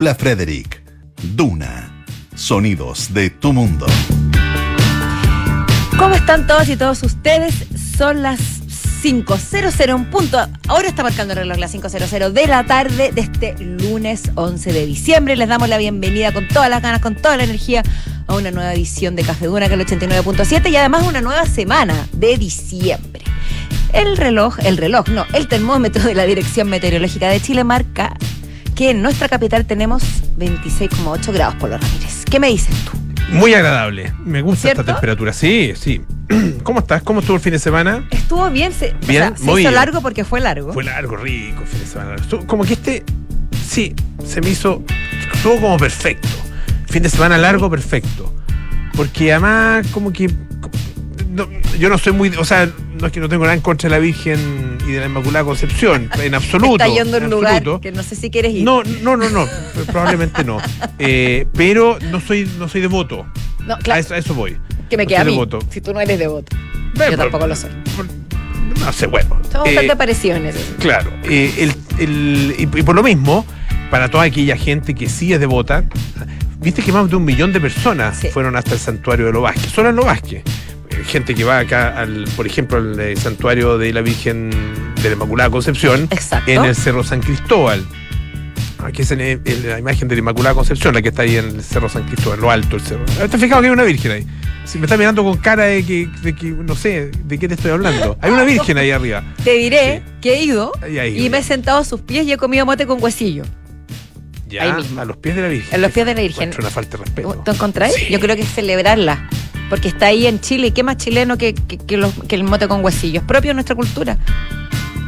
La Frederick. Duna. Sonidos de tu mundo. ¿Cómo están todos y todos ustedes? Son las 5.00 en punto. Ahora está marcando el reloj las 5.00 de la tarde de este lunes 11 de diciembre. Les damos la bienvenida con todas las ganas, con toda la energía a una nueva edición de Café Duna, que es el 89.7 y además una nueva semana de diciembre. El reloj, el reloj, no, el termómetro de la Dirección Meteorológica de Chile marca que en nuestra capital tenemos 26,8 grados por los Ramírez. ¿Qué me dices tú? Muy agradable. Me gusta ¿Cierto? esta temperatura. Sí, sí. ¿Cómo estás? ¿Cómo estuvo el fin de semana? Estuvo bien, se, o Bien, sea, se hizo largo porque fue largo. Fue largo, rico el fin de semana. Estuvo- como que este, sí, se me hizo, estuvo como perfecto. Fin de semana largo, perfecto. Porque además, como que, no, yo no soy muy, o sea, no es que no tengo nada en contra de la Virgen y de la Inmaculada Concepción, en absoluto. Está yendo a en un lugar absoluto. que no sé si quieres ir. No, no, no, no, probablemente no. Eh, pero no soy, no soy devoto. No, A, claro, eso, a eso voy. que me no queda a mí. devoto. Si tú no eres devoto. Yo tampoco por- lo soy. por- no sé, bueno. Somos eh, bastante parecidos en eso. Claro. eh, el- el- y, y por lo mismo, para toda aquella gente que sí es devota, viste que más de un millón de personas Sí. fueron hasta el santuario de Lo Vázquez, solo en Lo Vázquez. Gente que va acá, al, por ejemplo, al eh, santuario de la Virgen de la Inmaculada Concepción, Exacto. en el Cerro San Cristóbal. Aquí es en, en la imagen de la Inmaculada Concepción, la que está ahí en el Cerro San Cristóbal, lo alto del cerro. ¿Te has fijado que hay una virgen ahí? Si me está mirando con cara de que, de que no sé, de qué te estoy hablando. Hay una virgen ahí arriba. Te diré Sí. que he ido Ahí, ahí. y me he sentado a sus pies y he comido mote con huesillo. Ya, ahí mismo. a los pies de la Virgen. En los pies de la Virgen. Una falta de respeto. ¿Tú encontráis? Sí. Yo creo que es celebrarla. Porque está ahí en Chile y qué más chileno que, que, el mote con huesillo. Es propio de nuestra cultura.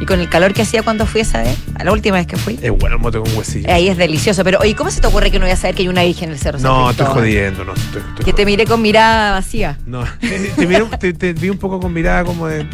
Y con el calor que hacía cuando fui esa vez, a la última vez que fui, Es bueno el mote con huesillo. ahí es delicioso. Pero, oye, ¿cómo se te ocurre que no voy a saber que hay una virgen en el cerro? No, estoy jodiendo, no. Estoy, estoy Que te miré con mirada vacía. No, te, te miré- te- te vi un poco con mirada como de.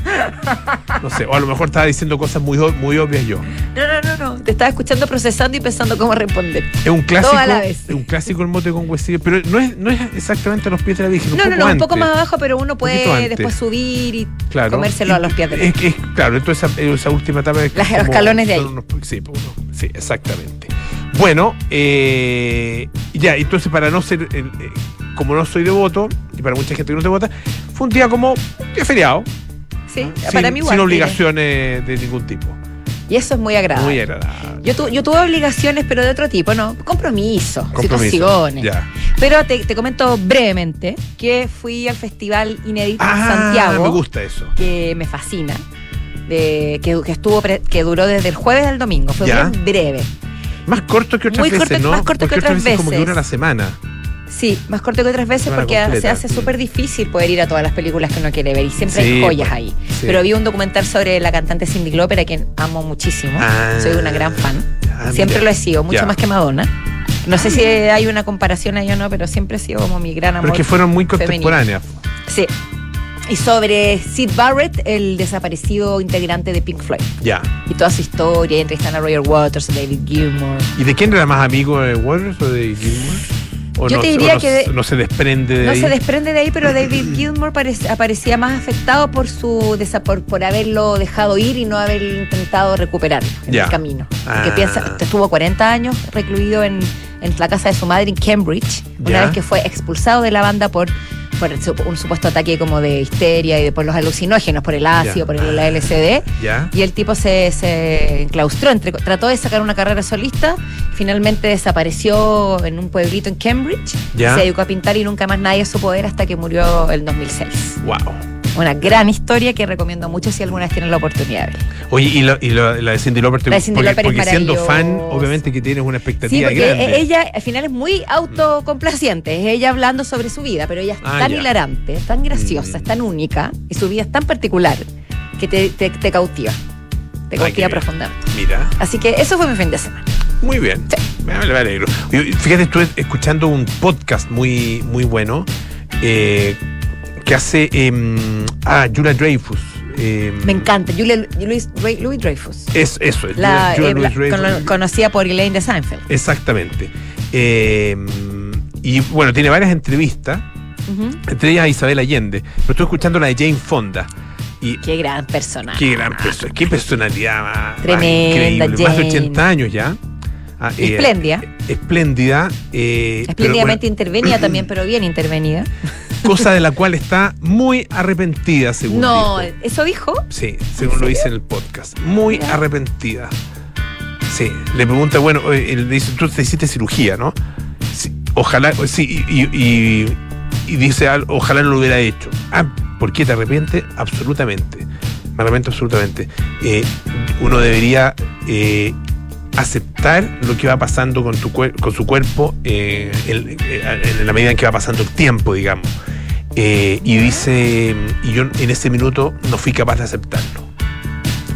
No sé, o a lo mejor estaba diciendo cosas muy, muy obvias yo. No, no, no, no. Te estaba escuchando, procesando y pensando cómo responder. Es un clásico. Todo a la vez. Es un clásico el mote con huesillo, pero no es, no es exactamente a los pies de la Virgen. No, no, no, un poco más abajo, pero uno puede después subir y Claro. comérselo a los pies de la es, es- Claro, entonces esa, esa última etapa es Las como- escalones de ahí. unos- sí, uno- sí, exactamente. Bueno, eh, ya, entonces para no ser, eh, eh, como no soy devoto, y para mucha gente que no es devota, fue un día como de feriado, Sí, sin, para mí igual. sin obligaciones de ningún tipo. Y eso es muy agradable. Muy agradable. Yo, tu- yo tuve obligaciones, pero de otro tipo, ¿no? Compromisos, Compromiso. situaciones. Ya. Pero te, te comento brevemente que fui al Festival Inédito en Ah, Santiago, me gusta eso. que me fascina, de, que, que estuvo pre- que duró desde el jueves al domingo. Fue Ya. bien breve. Más corto que otras Muy veces, corto- ¿no? más corto que Porque otras veces como que dura la semana. Sí, más corto que otras veces porque completa. se hace súper difícil poder ir a todas las películas que uno quiere ver y siempre Sí, hay joyas pues, ahí. sí. Pero vi un documental sobre la cantante Cindy Lauper, a quien amo muchísimo. Ah. Soy una gran fan. Ah, siempre mira. lo he sido, mucho más que Madonna. No sé si hay una comparación ahí o no, pero siempre he sido como mi gran amor. Pero es que fueron muy femenino. contemporáneas. Sí. Y sobre Sid Barrett, el desaparecido integrante de Pink Floyd. Ya. Y toda su historia, entrevistan a Roger Waters, a David Gilmour. ¿Y de quién era más amigo de Waters o de Gilmour? ¿O Yo no, te o diría no que de- no se desprende de No ahí? se desprende de ahí, pero David Gilmour aparecía más afectado por su por, por haberlo dejado ir y no haber intentado recuperarlo en Ya. el camino. Porque Ah. piensa, estuvo 40 años recluido en, en la casa de su madre en Cambridge, una Ya. vez que fue expulsado de la banda por, por el un supuesto ataque como de histeria y de por los alucinógenos, por el ácido, por el LSD. ¿Ya? Y el tipo se, se enclaustró, entre- trató de sacar una carrera solista, finalmente desapareció en un pueblito en Cambridge, se dedicó a pintar y nunca más nadie supo de él hasta que murió en 2006. Wow. Una gran historia que recomiendo mucho si alguna vez tienen la oportunidad. Oye, y, lo- y la de Cindy Lauper, te- La de porque, Lauper es porque siendo fan, obviamente que tienes una Sí, expectativa porque grande. ella al final es muy autocomplaciente, es ella hablando sobre su vida, pero ella es Ah, tan ya. hilarante, tan graciosa, Mm. es tan única y su vida es tan particular que te, te- te cautiva, te cautiva profundamente. Mira, Así que eso fue mi fin de semana. muy bien. Me, me alegro. Fíjate, estuve escuchando un podcast muy, muy bueno eh, que hace em, ah, Julia Dreyfus. em, Me encanta. Julia, Louis, Louis Dreyfus. Es eso, es La, Julia eh, cono- conocida por Elaine de Seinfeld. Exactamente. Eh, y bueno, tiene varias entrevistas, Ujú. entre ellas a Isabel Allende. Pero estoy escuchando la de Jane Fonda. Y Qué gran personaje. qué gran persona, qué personalidad más, más Tremenda, increíble. Más de Jane. 80 años ya. Ah, eh, Espléndida. espléndida. eh, pero Espléndidamente bueno, intervenida también, pero bien intervenida. Cosa de la cual está muy arrepentida, según No, dijo. ¿eso dijo? Sí, según lo dice en el podcast. Muy Mira. arrepentida. Sí, le pregunta, bueno, eh, él le dice, tú te hiciste cirugía, ¿no? Sí, ojalá, sí, y, y- y- y dice, al- ojalá no lo hubiera hecho. Ah, ¿por qué te arrepientes? Absolutamente. Me arrepiento absolutamente. Eh, uno debería eh, aceptar lo que va pasando con, tu con su cuerpo eh, en, en la medida en que va pasando el tiempo, digamos. Eh, y dice, y yo en ese minuto no fui capaz de aceptarlo.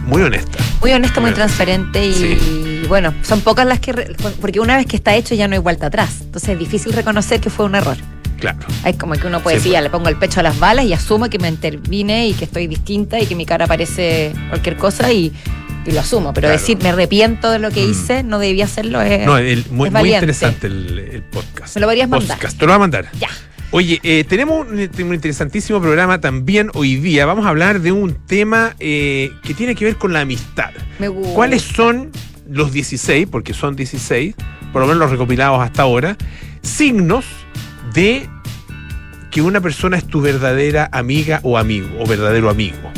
Muy honesta. Muy honesta, muy transparente y sí. bueno, son pocas las que... re- Porque una vez que está hecho ya no hay vuelta atrás. Entonces es difícil reconocer que fue un error. Claro. Hay como que uno puede Sí, decir, pues. ya le pongo el pecho a las balas y asumo que me intervine y que estoy distinta y que mi cara parece cualquier cosa y, y lo asumo. Pero Claro. decir me arrepiento de lo que Mm. hice, no debía hacerlo. Es, No, el- muy, es muy valiente. interesante el, el podcast. Me lo podrías mandar. Podcast, te lo voy a mandar. Ya. Oye, eh, tenemos un, un interesantísimo programa también hoy día. Vamos a hablar de un tema eh, que tiene que ver con la amistad. Me gusta. ¿Cuáles son los 16, porque son 16, por lo menos los recopilados hasta ahora, signos de que una persona es tu verdadera amiga o amigo, o verdadero amigo?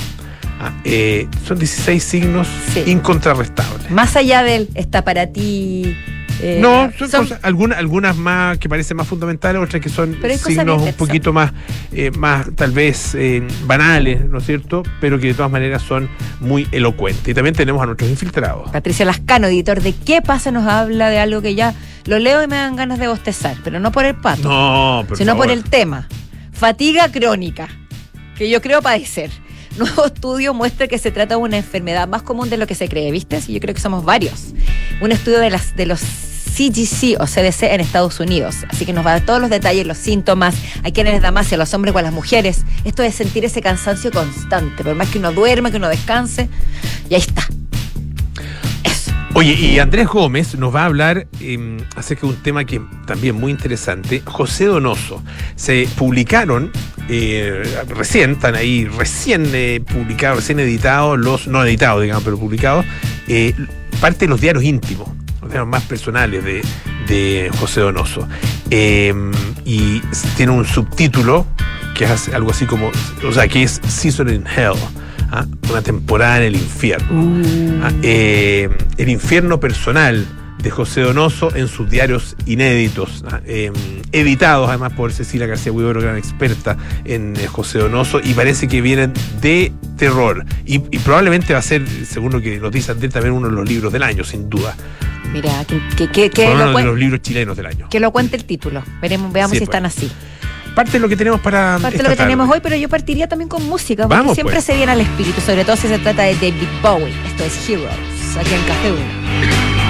Ah, eh, son 16 signos Sí. incontrarrestables. Más allá del está para ti. eh, No, son, son- cosas, algunas, algunas más que parecen más fundamentales, otras que son signos un poquito más, eh, más tal vez eh, banales, ¿no es cierto? Pero que de todas maneras son muy elocuentes. Y también tenemos a nuestros infiltrados. Patricio Lascano, editor de ¿Qué pasa? nos habla de algo que ya lo leo y me dan ganas de bostezar, pero no por el pato, No, por sino por el tema. Fatiga crónica, que yo creo padecer. Nuevo estudio muestra que se trata de una enfermedad más común de lo que se cree, ¿viste? Yo creo que somos varios. Un estudio de, las, de los CGC o CDC en Estados Unidos. Así que nos va a dar todos los detalles, los síntomas, a quienes les da más, si a los hombres o a las mujeres. Esto es sentir ese cansancio constante, por más que uno duerma, que uno descanse. Y ahí está. Oye, y Andrés Gómez nos va a hablar eh, acerca de un tema que también muy interesante. José Donoso. Se publicaron eh, recién, están ahí recién eh, publicados, recién editados, los, no editados, digamos, pero publicados, eh, parte de los diarios íntimos, los diarios más personales de, José Donoso. Eh, y tiene un subtítulo que es algo así como, o sea, que es Season in Hell, ¿ah? una temporada en el infierno. Ah, eh, el infierno personal de José Donoso en sus diarios inéditos, ah, eh, editados además por Cecilia García Huidobro, gran experta en eh, José Donoso, y parece que vienen de terror. Y, y probablemente va a ser, según lo que nos dice Andrés, también uno de los libros del año, sin duda. Mira, que, que, que, que Por lo, uno de los libros chilenos del año. que lo cuente el título. Veremos, veamos Sí, si pues. están así parte de lo que tenemos para. Parte de lo que tarde. tenemos hoy, pero yo partiría también con música, porque siempre pues. se viene al espíritu, sobre todo si se trata de David Bowie. Esto es Heroes, aquí en Café 1.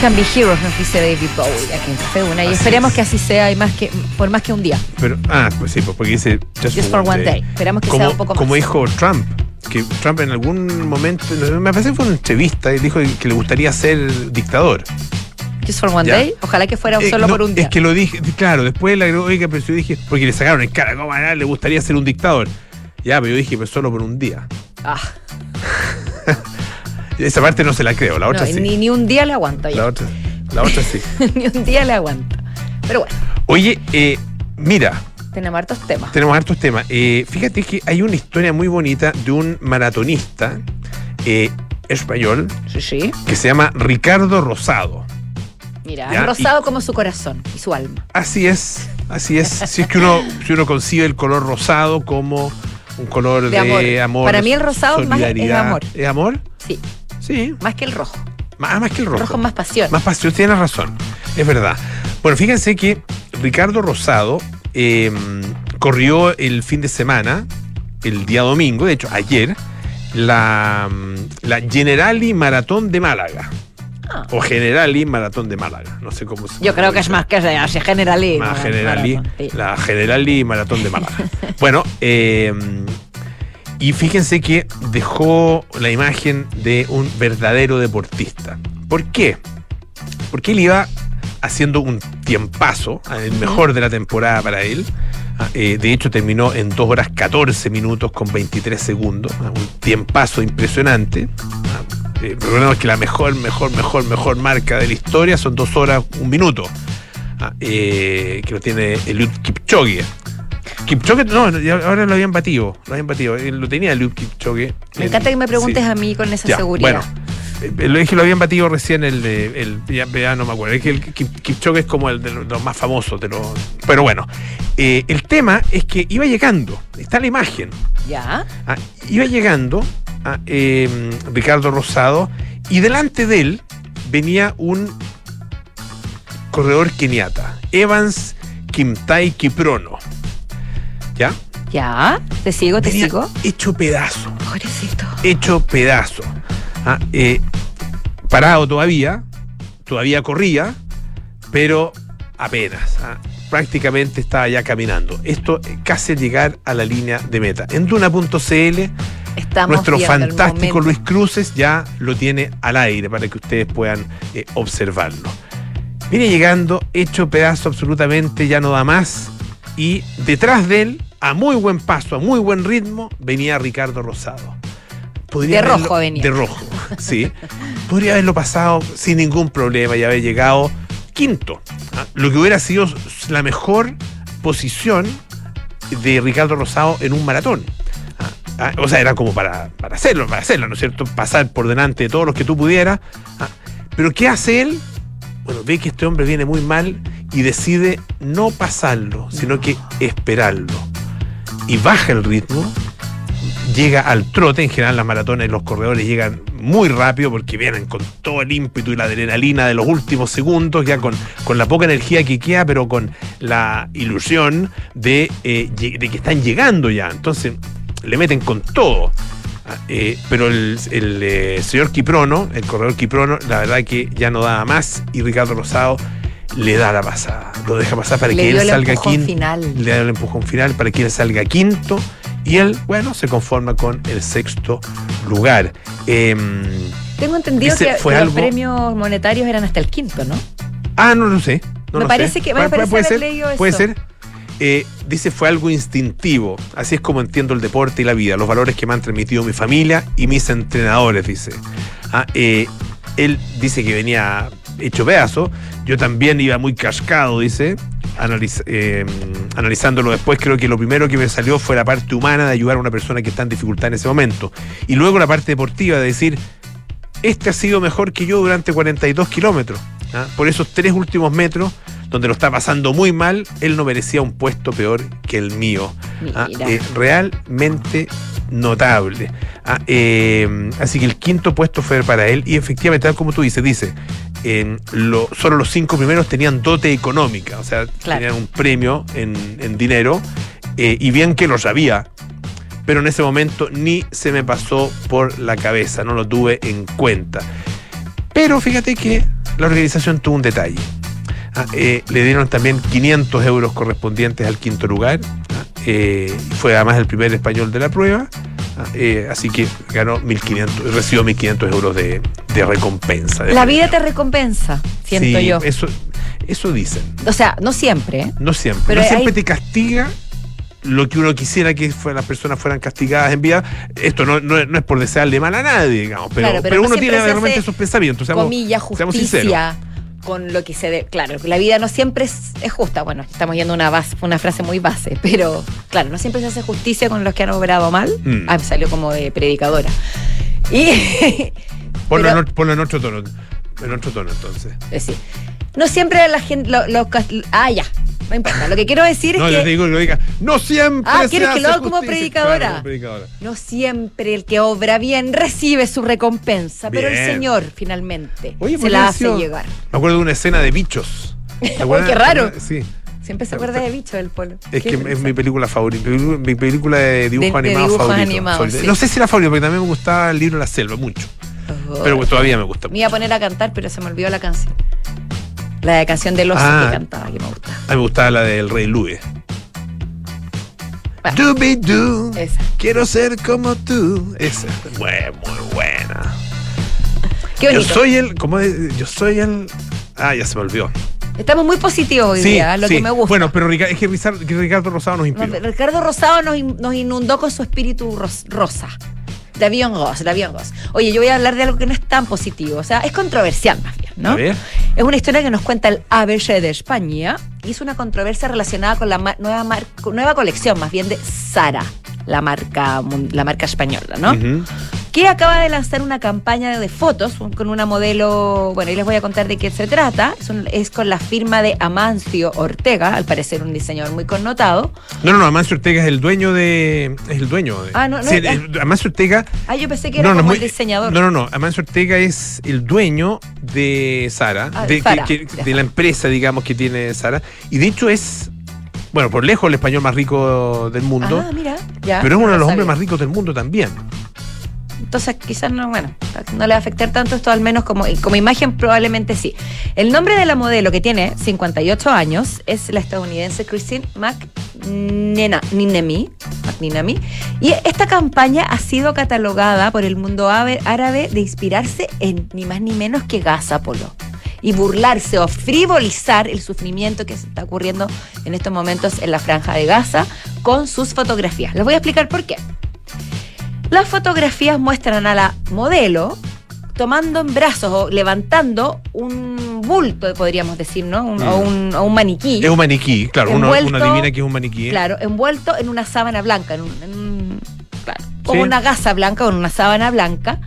Can be heroes, nos dice David Bowie aquí en Café Una. Y Así esperemos es. que así sea y más que, por más que un día. Pero, ah, pues sí, pues porque dice Just, Just for one day. Esperamos que como, sea un poco más. Como dijo Trump, que Trump en algún momento, me parece que fue una entrevista, y dijo que le gustaría ser dictador. Just for one Ya. day. Ojalá que fuera Eh, solo no, por un día. Es que lo dije, claro, después le agregó, oiga, pero yo dije, porque le sacaron en cara, ¿cómo le gustaría ser un dictador? Ya, pero yo dije, pero solo por un día. Ah, Esa parte no se la creo, la otra no, sí. ni, ni un día le aguanto La otra, la otra sí. ni un día le aguanto. Pero bueno, Oye, eh, mira, tenemos hartos temas. tenemos hartos temas. Eh, fíjate que hay una historia muy bonita de un maratonista eh, español Sí, sí. que se llama Ricardo Rosado. Mira, Ya, rosado como su corazón y su alma. Así es, así es. Si es que uno, si uno concibe el color rosado como un color de, De amor. amor. Para mí el rosado más es solidaridad. amor. ¿Es amor? Sí, Sí, más que el rojo. más, más que el El rojo. rojo es más pasión. Más pasión, tienes razón, es verdad. Bueno, fíjense que Ricardo Rosado eh, corrió el fin de semana, el día domingo, de hecho ayer, la, mm, la Generali Maratón de Málaga. Ah. O Generali Maratón de Málaga, no sé cómo se Yo creo que es más que así generalí. más. Generali, Maratón, sí. la Generali Maratón de Málaga. bueno, eh, y fíjense que dejó la imagen de un verdadero deportista. ¿Por qué? Porque él iba haciendo un tiempazo, el mejor de la temporada para él. Ah, eh, de hecho, terminó en 2 horas 14 minutos con 23 segundos. ah, Un tiempazo impresionante. Ah, eh, recordemos que la mejor, mejor, mejor, mejor marca de la historia son 2 horas, 1 minuto. Ah, eh, que lo tiene Eliud Kipchoge. Kipchoge, no, ahora lo habían batido. Lo habían batido. Lo tenía Eliud Kipchoge. Me En- encanta que me preguntes sí. a mí con esa Ya, seguridad. Bueno, eh, lo dije, lo habían batido recién el, el ya, ya no me acuerdo. Es que el Kip- Kipchoge es como el de los, de los más famosos de los. Pero bueno, eh, el tema es que iba llegando. Está la imagen. Ya. Ah, iba llegando a, eh, Ricardo Rosado y delante de él venía un corredor keniata, Evans Kimtai Kiprono. ¿Ya? Ya. Te sigo, te Venía sigo. hecho pedazo Pobrecito. hecho pedazo. Ah, eh, parado todavía, todavía corría, pero apenas. ah, prácticamente estaba ya caminando. Esto casi llegar a la línea de meta. En Duna.cl, Estamos nuestro fantástico. Luis Cruces ya lo tiene al aire para que ustedes puedan eh, observarlo. Viene llegando, hecho pedazo absolutamente, ya no da más. Y detrás de él, a muy buen paso, a muy buen ritmo, venía Ricardo Rosado. Podría De haberlo- rojo venía. De rojo, sí. Podría haberlo pasado sin ningún problema y haber llegado quinto. ¿ah? Lo que hubiera sido la mejor posición de Ricardo Rosado en un maratón. Ah, ah, o sea, era como para, para hacerlo, para hacerlo, ¿no es cierto? Pasar por delante de todos los que tú pudieras. Ah, Pero ¿qué hace él? Bueno, ve que este hombre viene muy mal y decide no pasarlo, sino que esperarlo. Y baja el ritmo, llega al trote, en general las maratones, los corredores llegan muy rápido porque vienen con todo el ímpetu y la adrenalina de los últimos segundos, ya con, con la poca energía que queda, pero con la ilusión de, eh, de que están llegando ya. Entonces, le meten con todo. Ah, eh, pero el, el, eh, señor Kiprono, el corredor Kiprono, la verdad que ya no daba más y Ricardo Rosado le da la pasada. Lo deja pasar para Le que él salga quinto. final. Le da el empujón final para que él salga quinto y él, bueno, se conforma con el sexto lugar. Em, Tengo entendido que, fue que algo- los premios monetarios eran hasta el quinto, ¿no? ah, no lo sé. no Me lo parece sé. que- me parece puede haber ser, leído Puede eso. ser. Eh, dice fue algo instintivo. Así es como entiendo el deporte y la vida, los valores que me han transmitido mi familia y mis entrenadores, dice. Ah, eh, él dice que venía hecho pedazo. Yo también iba muy cascado, dice. Analiz- eh, analizándolo después, creo que lo primero que me salió fue la parte humana de ayudar a una persona que está en dificultad en ese momento. Y luego la parte deportiva de decir, este ha sido mejor que yo durante 42 kilómetros. ¿ah? Por esos tres últimos metros, donde lo está pasando muy mal, él no merecía un puesto peor que el mío. ¿ah? Eh, realmente notable. Ah, eh, así que el quinto puesto fue para él y efectivamente, tal como tú dices, dice, en lo- solo los cinco primeros tenían dote económica, o sea, Claro. tenían un premio en, en dinero eh, y bien que lo sabía, pero en ese momento ni se me pasó por la cabeza, no lo tuve en cuenta. Pero fíjate que la organización tuvo un detalle. Ah, eh, le dieron también 500 euros correspondientes al quinto lugar. ah, eh, fue además el primer español de la prueba. ah, eh, así que ganó 1.500, recibió 1.500 euros de, de recompensa. de La premio. vida te recompensa, siento Sí, yo. Eso, eso dicen. O sea, no siempre. No siempre. Pero no siempre hay- te castiga lo que uno quisiera que fue- las personas fueran castigadas en vida. Esto no, no, es- no es por desearle mal a nadie, digamos, pero, Claro, pero pero no uno tiene realmente esos pensamientos. seamos- comillas, seamos sinceros. Con lo que se de, claro, la vida no siempre es, es justa. Bueno, estamos yendo a una base, una frase muy base, pero claro, no siempre se hace justicia con los que han obrado mal. Mm. Ah, salió como de predicadora. Y Ponlo, pero- en, ponlo en otro tono. En otro tono, entonces. es decir, no siempre la gente lo, lo cas- ah, ya, no importa. Lo que quiero decir No, es yo te digo que lo diga. No siempre. Ah, ¿quieres que lo haga como justicia". predicadora? Claro, como predicadora. no siempre el que obra bien recibe su recompensa, pero el. Señor finalmente Oye, se la hace llegar. Me acuerdo de una escena de bichos. ¿Te acuerdas? qué raro. Sí. Siempre se acuerda de bicho del polo. Es que es mi película favorita, mi película de dibujo De- de animado dibujos favorito. animados, favorita. sí. No sé si la favorita, porque también me gustaba el libro La Selva, mucho. Oh. Pero todavía me gusta Me iba a poner a cantar, pero se me olvidó la canción. La de canción del oso Ah. que cantaba, que me gusta. A mí me gustaba la del Rey Louis. Bueno. Doobie-doo, Esa. Quiero ser como tú. Esa es muy, muy buena. Qué Yo soy el. ¿Cómo es? Yo soy el. Ah, ya se me olvidó. Estamos muy positivos hoy día, lo sí. que me gusta. Bueno, pero es que Ricardo Rosado nos inspiró. Ricardo Rosado nos, in- nos inundó con su espíritu ros- rosa. De avión Ross, de avión Ross. Oye, yo voy a hablar de algo que no es tan positivo, o sea, es controversial más bien, ¿no? A ver. Es una historia que nos cuenta el ABC de España y es una controversia relacionada con la nueva, nueva colección, más bien de Sara, la marca, la marca española, ¿no? Que acaba de lanzar una campaña de fotos con una modelo, bueno, y les voy a contar de qué se trata, es, un- es con la firma de Amancio Ortega, al parecer un diseñador muy connotado. No, no, no, Amancio Ortega es el dueño de. Es el dueño de. Ah, no, no, Sí, ah. el- Amancio Ortega. Ah, yo pensé que era no, no, como muy- el diseñador. No, no, no. Amancio Ortega es el dueño de Sara, Ah, de, que- que- la empresa, digamos, que tiene Sara. Y de hecho es, bueno, por lejos el español más rico del mundo. Ah, mira, ya. pero es uno de los hombres más ricos del mundo también. Entonces, quizás no, bueno, no le va a afectar tanto esto, al menos como, como imagen, probablemente sí. El nombre de la modelo, que tiene 58 años, es la estadounidense Christine. McNinamy. Y esta campaña ha sido catalogada por el mundo árabe de inspirarse en ni más ni menos que Gaza, Polo. Y burlarse o frivolizar el sufrimiento que se está ocurriendo en estos momentos en la franja de Gaza con sus fotografías. Les voy a explicar por qué. Las fotografías muestran a la modelo tomando en brazos o levantando un bulto, podríamos decir, ¿no? Un- o, Mm. un, o un maniquí. Es un maniquí, claro. Envuelto- uno adivina que es un maniquí. Claro, envuelto en una sábana blanca, en un, en un- claro, una gasa blanca o en una sábana blanca,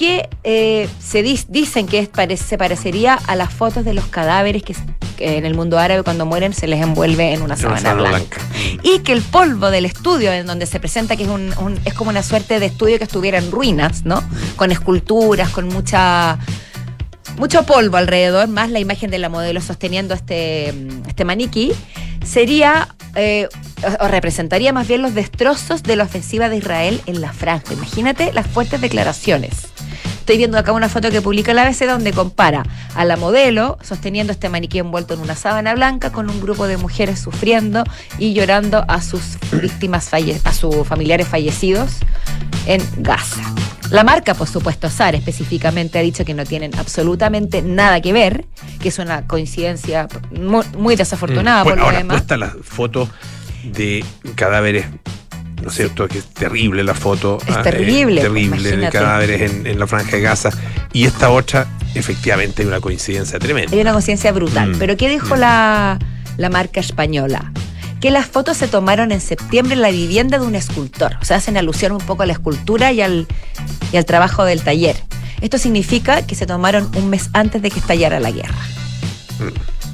que eh, se dicen que es pare- se parecería a las fotos de los cadáveres que, en el mundo árabe cuando mueren se les envuelve en una sábana blanca. blanca. Y que el polvo del estudio, en donde se presenta que es, un, un- es como una suerte de estudio que estuviera en ruinas, ¿no? Con esculturas, con mucha mucho polvo alrededor, más la imagen de la modelo sosteniendo este, este maniquí, sería eh, o o representaría más bien los destrozos de la ofensiva de Israel en la franja. Imagínate las fuertes declaraciones. Estoy viendo acá una foto que publica la ABC donde compara a la modelo sosteniendo este maniquí envuelto en una sábana blanca con un grupo de mujeres sufriendo y llorando a sus víctimas, falle a sus familiares fallecidos en Gaza. La marca, por supuesto, SAR específicamente ha dicho que no tienen absolutamente nada que ver, que es una coincidencia muy, muy desafortunada Mm. por Bueno, lo ahora demás. puesta la foto de cadáveres, ¿no es cierto? Que es terrible la foto. Es ah, terrible, eh, terrible de cadáveres en, en la franja de Gaza. Y esta otra, efectivamente, hay una coincidencia tremenda. Hay una conciencia brutal. Mm, Pero ¿qué dijo mm. la, la marca española? Que las fotos se tomaron en septiembre en la vivienda de un escultor. O sea, hacen alusión un poco a la escultura y al, y al trabajo del taller. Esto significa que se tomaron un mes antes de que estallara la guerra.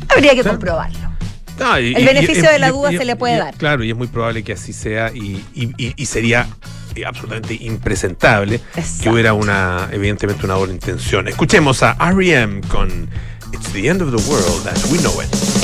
Habría que Mm. Comprobarlo. No, y- El beneficio y- de la duda se le puede dar. Claro, y es muy probable que así sea y, y- sería eh, absolutamente impresentable que hubiera una, evidentemente, una buena intención. Escuchemos a R.E.M. con It's the End of the World as We Know It.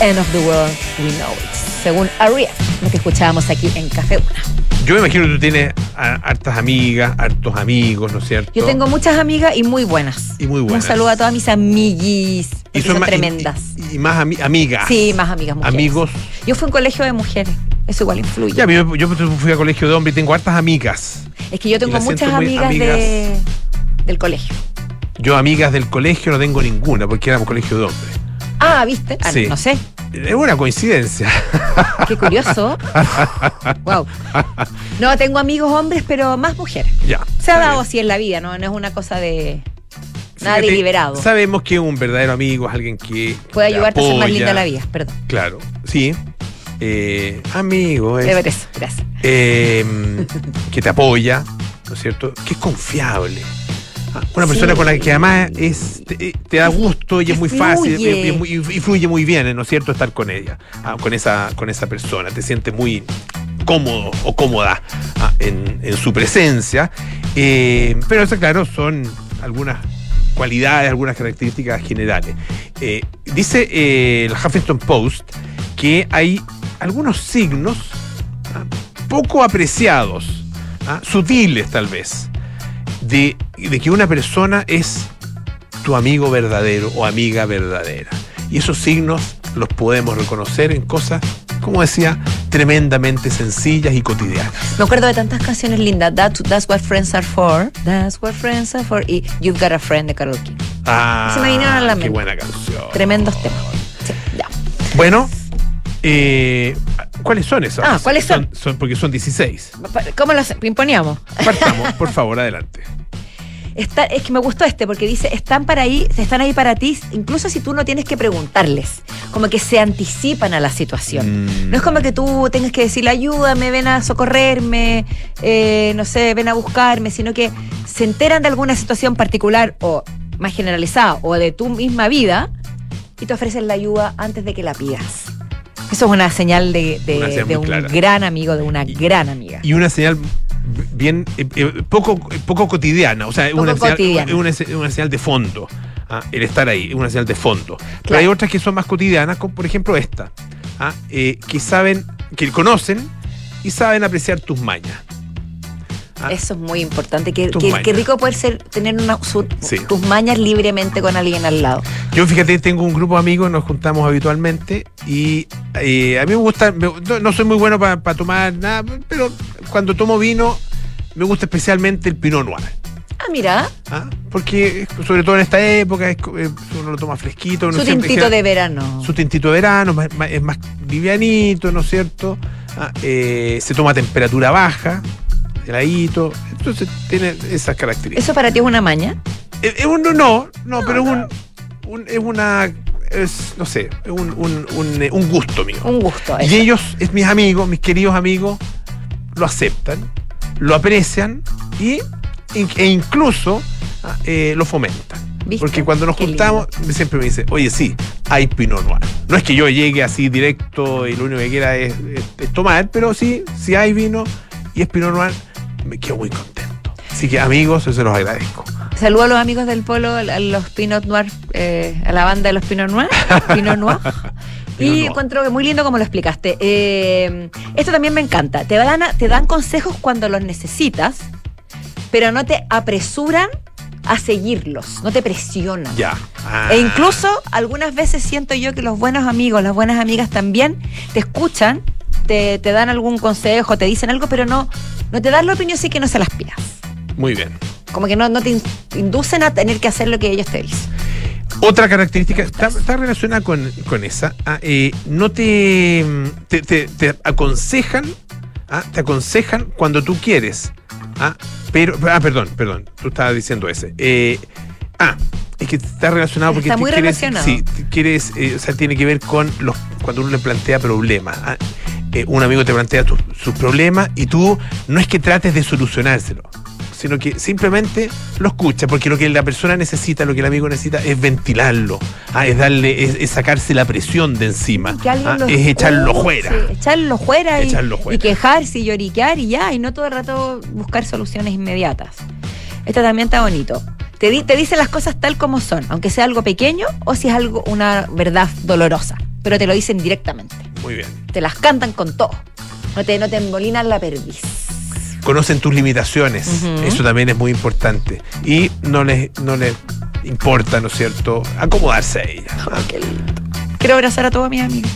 End of the world, we know it. Según Aria, lo que escuchábamos aquí en Café Una. Yo me imagino que tú tienes a- hartas amigas, hartos amigos, ¿no es cierto? Yo tengo muchas amigas y muy buenas. Y muy buenas. Un saludo a todas mis amiguis. porque son tremendas. Y, y más ami- amigas. sí, más amigas mujeres. Amigos. Yo fui a un colegio de mujeres. Eso igual influye. Ya, yo, yo fui a colegio de hombre y tengo hartas amigas. es que yo tengo muchas muy amigas, de, del colegio. Yo amigas del colegio no tengo ninguna porque éramos colegio de hombres. Ah, ¿viste? Ah, Sí. No sé. Es una coincidencia. Qué curioso. wow. No, tengo amigos hombres, pero más mujeres. ya. Se ha dado así en la vida, ¿no? No es una cosa de nada Fíjate, deliberado. Sabemos que un verdadero amigo es alguien que. Puede te ayudarte a ser más linda la vida. Perdón. Claro, sí. Eh, amigo, es, De ver eso. Gracias. eh, que te apoya, ¿no es cierto? Que es confiable. Una Sí. persona con la que además es, te, te da gusto y Que es muy fácil y, fluye. y muy- y fluye muy bien, ¿no es cierto? Estar con ella, ah, con, esa, con esa persona. Te sientes muy cómodo o cómoda ah, en, en su presencia. Eh, pero eso, claro, son algunas cualidades, algunas características generales. Eh, dice eh, el Huffington Post que hay algunos signos ah, poco apreciados, sutiles tal vez, de, de que una persona es tu amigo verdadero o amiga verdadera. Y esos signos los podemos reconocer en cosas, como decía, tremendamente sencillas y cotidianas. Me acuerdo de tantas canciones lindas. That- that's what friends are for. That's what friends are for. Y You've got a friend de Carol King. Ah, Se me vinieron a la qué mente. buena canción. Tremendos temas. Sí, ya. Bueno, eh, ¿cuáles son esos? Ah, ¿cuáles son? Porque son 16. ¿Cómo los imponíamos? Partamos, por favor, adelante. Está- es que me gustó este porque dice, están para ahí, están ahí para ti, incluso si tú no tienes que preguntarles, como que se anticipan a la situación. Mm. No es como que tú tengas que decirle, ayúdame, ven a socorrerme, eh, no sé, ven a buscarme, sino que se enteran de alguna situación particular o más generalizada o de tu misma vida y te ofrecen la ayuda antes de que la pidas. Eso es una señal de, de- Una señal de muy un clara. gran amigo, de una gran amiga. Y una señal bien eh, eh, poco, poco cotidiana, o sea, es una una, una señal de fondo. ah, el estar ahí, es una señal de fondo. Pero hay otras que son más cotidianas, como por ejemplo esta, ah, eh, que saben, que conocen y saben apreciar tus mañas. Ah. Eso es muy importante. Qué, qué rico poder ser, tener una, su- Sí. tus mañas libremente con alguien al lado. Yo, fíjate, tengo un grupo de amigos, nos juntamos habitualmente y eh, a mí me gusta, me- no, no soy muy bueno para tomar nada, pero cuando tomo vino me gusta especialmente el Pinot Noir. Ah, mira, ¿ah? Porque sobre todo en esta época es eh, uno lo toma fresquito. uno su tintito de verano. Su tintito de verano, más- más- es más livianito, ¿no es cierto? Ah, eh, se toma a temperatura baja, heladito, entonces tiene esas características. ¿Eso para ti es una maña? Es un, no, no, pero un, un- es una, es, no sé, es un, un, un, eh, un gusto mío. Un gusto. Y ellos, es mis amigos, mis queridos amigos, lo aceptan, lo aprecian y, e incluso ah, eh, lo fomentan. ¿Viste? Porque cuando nos Qué juntamos, siempre me dice, oye, sí, hay Pinot Noir. No es que yo llegue así directo y lo único que quiera es, es- es tomar, pero sí, si hay vino y es Pinot Noir, me quedo muy contento. Así que amigos, eso se los agradezco. Saludo a los amigos del Polo, a los Pinot Noir, eh, a la banda de los Pinot Noir. Pinot Noir. Y Noir. encuentro que muy lindo como lo explicaste. Eh, esto también me encanta. Te dan, a- te dan consejos cuando los necesitas, pero no te apresuran a seguirlos, no te presionan. Ya. Ah. E incluso algunas veces siento yo que los buenos amigos, las buenas amigas también te escuchan, te, te dan algún consejo, te dicen algo, pero no, no te dan la opinión, sí que no se las pidas. Muy bien. Como que no, no te in- inducen a tener que hacer lo que ellos te dicen. Otra característica está, está relacionada con, con esa. ah, eh, no te, te, te- te aconsejan, ah, te aconsejan cuando tú quieres. Ah, pero, ah, perdón, perdón, tú estabas diciendo ese. Eh, ah, es que está relacionado porque Está muy quieres, relacionado. sí, quieres, eh, o sea, tiene que ver con los cuando uno le plantea problemas. ah. Eh, un amigo te plantea sus problemas y tú no es que trates de solucionárselo, sino que simplemente lo escucha, porque lo que la persona necesita, lo que el amigo necesita es ventilarlo, ah, es darle, es, es sacarse la presión de encima, ah, lo es echarlo fuera. Echarlo fuera y, Echarlo fuera. y quejarse y lloriquear y ya, y no todo el rato buscar soluciones inmediatas. Esto también está bonito. Te, di- te dice las cosas tal como son, aunque sea algo pequeño o si es algo, una verdad dolorosa, pero te lo dicen directamente. Muy bien. Te las cantan con todo. No te, no te embolinan la perdiz. Conocen tus limitaciones, eso también es muy importante. Y no les, no les importa, ¿no es cierto?, acomodarse a ella. Oh, qué lindo. Quiero abrazar a todas mis amigas.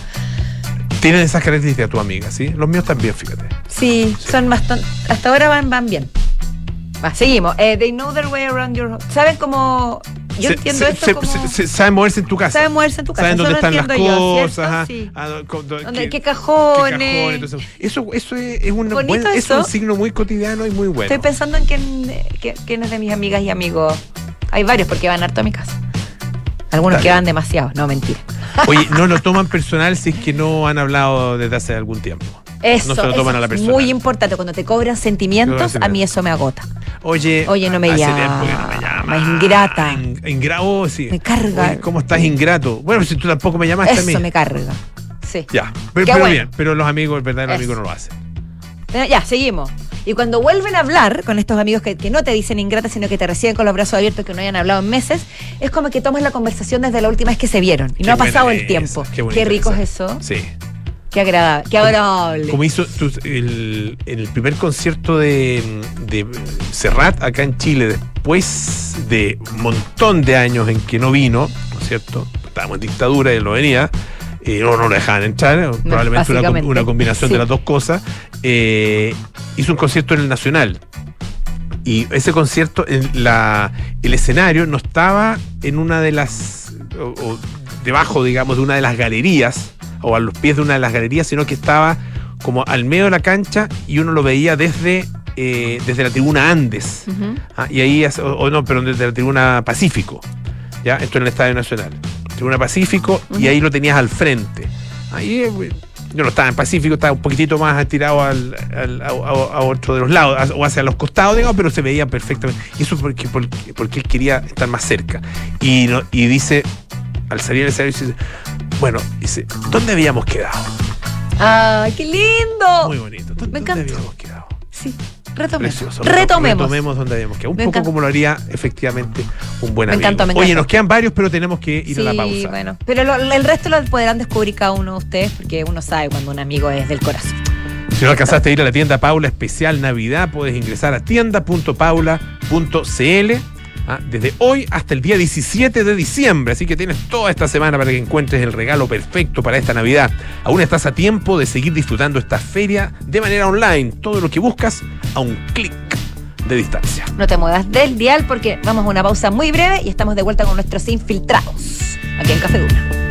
Tienen esas características tu amiga, ¿sí? Los míos también, fíjate. Sí, son bastante. Hasta ahora van, van bien. Va, seguimos. Eh, they know their way around your home. ¿Saben cómo.? Yo Se- entiendo se- esto se- como. saben moverse en tu casa. Saben moverse en tu casa. Saben dónde están las yo, cosas. ajá, Sí. do- con- do- ¿Dónde- qué- qué cajones? qué cajones, entonces, eso, eso es, es un, buen- es eso. un signo muy cotidiano y muy bueno. Estoy pensando en quién, que- quiénes de mis amigas y amigos. Hay varios porque van harto a mi casa. Algunos que van demasiado. No, mentira. Oye, no lo toman personal si es que no han hablado desde hace algún tiempo. Eso, no se lo eso toman a la es persona. muy importante. Cuando te cobran sentimientos, a mí eso me agota. Oye, Oye, no me llama, no me llama. ingrata. In- ingra- oh, sí. Me carga. Oye, ¿Cómo estás ingrato? Bueno, si tú tampoco me llamaste a mí. Eso me carga. Sí. Ya, pero, pero bueno. bien, pero los amigos, el verdadero Eso. amigo no lo hacen. Ya, seguimos. Y cuando vuelven a hablar con estos amigos que, que no te dicen ingrata, sino que te reciben con los brazos abiertos, que no hayan hablado en meses, es como que tomas la conversación desde la última vez que se vieron. Y Qué no ha pasado el esa, tiempo. qué rico es eso. Sí. Qué agradable. Qué adorable. Como hizo tu- el, el primer concierto de, de Serrat acá en Chile, después de un montón de años en que no vino, ¿no es cierto? Estábamos en dictadura y él no venía. eh, no, no lo dejaban entrar, eh, probablemente una, combinación de las dos cosas. eh, hizo un concierto en el Nacional. Y ese concierto, en la, el escenario no estaba en una de las. o- o debajo, digamos, de una de las galerías, o a los pies de una de las galerías, sino que estaba como al medio de la cancha y uno lo veía desde, eh, desde la tribuna Andes. Ah, y ahí, o, o no, pero desde la tribuna Pacífico. ¿Ya? Esto en el Estadio Nacional. Tribuna Pacífico, y ahí lo tenías al frente. Ahí, eh, yo no estaba en Pacífico, estaba un poquitito más tirado al, al- a, otro de los lados, o hacia los costados, digamos, pero se veía perfectamente. Y eso porque, porque, porque él quería estar más cerca. Y, no- y dice, al salir del escenario, dice, bueno, dice, ¿dónde habíamos quedado? ¡Ay, qué lindo! Muy bonito. ¿Dónde, Me dónde encantó. habíamos quedado? Sí, retomemos. Precioso. Retomemos. Retomemos donde habíamos quedado. Un Me poco encanta. como lo haría efectivamente un buen Me amigo. encantó, me Oye, nos quedan varios, pero tenemos que ir a la pausa. bueno. Pero lo- el resto lo podrán descubrir cada uno de ustedes porque uno sabe cuando un amigo es del corazón. Si no alcanzaste a ir a la tienda Paula especial Navidad, puedes ingresar a tienda.paula.cl ah, desde hoy hasta el día 17 de diciembre. Así que tienes toda esta semana para que encuentres el regalo perfecto para esta Navidad. Aún estás a tiempo de seguir disfrutando esta feria de manera online. Todo lo que buscas a un clic de distancia. No te muevas del dial porque vamos a una pausa muy breve y estamos de vuelta con nuestros infiltrados aquí en Café Duna.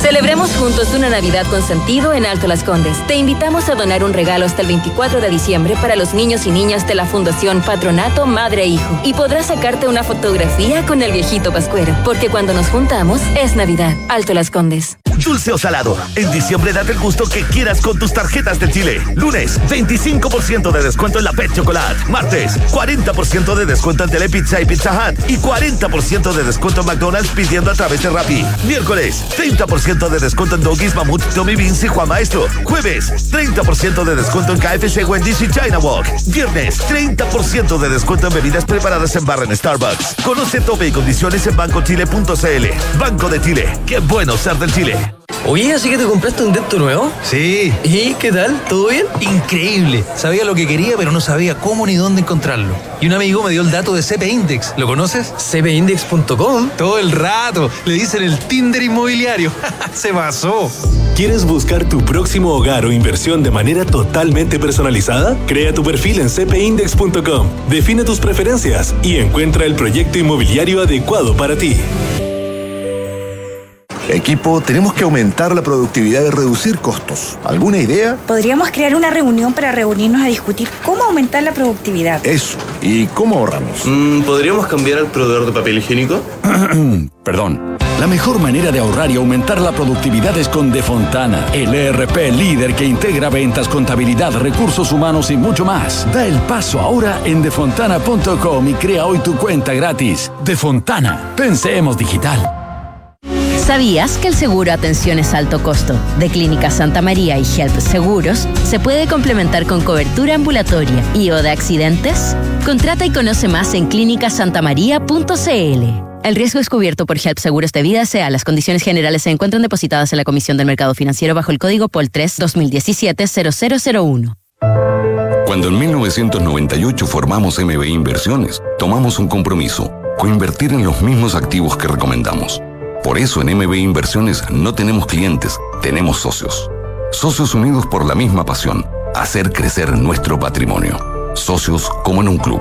Celebremos juntos una Navidad con sentido en Alto Las Condes. Te invitamos a donar un regalo hasta el 24 de diciembre para los niños y niñas de la Fundación Patronato Madre e Hijo. Y podrás sacarte una fotografía con el viejito Pascuero, porque cuando nos juntamos es Navidad. Alto Las Condes. Dulce o salado. En diciembre date el gusto que quieras con tus tarjetas de Chile. Lunes, 25% de descuento en la Pet Chocolate. Martes, 40% de descuento en Telepizza y Pizza Hut. Y 40% de descuento en McDonald's pidiendo a través de Rappi. Miércoles, 30% de descuento en Doggies, Mamut, Tommy Beans y Juan Maestro. Jueves, 30% de descuento en KFC, Wendy's y China Walk. Viernes, 30% de descuento en bebidas preparadas en barra en Starbucks. Conoce tope y condiciones en bancochile.cl. Banco de Chile. Qué bueno ser del Chile. Oye, ¿así que te compraste un dento nuevo? Sí. ¿Y qué tal? ¿Todo bien? Increíble. Sabía lo que quería, pero no sabía cómo ni dónde encontrarlo. Y un amigo me dio el dato de CP Index. ¿Lo conoces? cbindex.com. Todo el rato. Le dicen el Tinder inmobiliario. Se pasó. ¿Quieres buscar tu próximo hogar o inversión de manera totalmente personalizada? Crea tu perfil en cpindex.com, define tus preferencias y encuentra el proyecto inmobiliario adecuado para ti. Equipo, tenemos que aumentar la productividad y reducir costos. ¿Alguna idea? Podríamos crear una reunión para reunirnos a discutir cómo aumentar la productividad. Eso. ¿Y cómo ahorramos? Mm, ¿Podríamos cambiar al proveedor de papel higiénico? Perdón. La mejor manera de ahorrar y aumentar la productividad es con Defontana, el ERP líder que integra ventas, contabilidad, recursos humanos y mucho más. Da el paso ahora en defontana.com y crea hoy tu cuenta gratis. Defontana, pensemos digital. ¿Sabías que el seguro Atenciones Alto Costo de Clínica Santa María y Health Seguros se puede complementar con cobertura ambulatoria y o de accidentes? Contrata y conoce más en clínicasantamaría.cl. El riesgo es cubierto por HELP Seguros de Vida S.A. Las condiciones generales se encuentran depositadas en la Comisión del Mercado Financiero bajo el código POL 3 2017-0001. Cuando en 1998 formamos MB Inversiones, tomamos un compromiso, coinvertir en los mismos activos que recomendamos. Por eso en MB Inversiones no tenemos clientes, tenemos socios. Socios unidos por la misma pasión, hacer crecer nuestro patrimonio. Socios como en un club.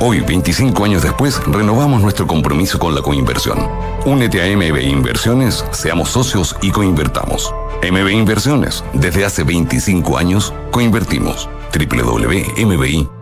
Hoy, 25 años después, renovamos nuestro compromiso con la coinversión. Únete a MB Inversiones, seamos socios y coinvertamos. MB Inversiones, desde hace 25 años, coinvertimos. www.mbi.cl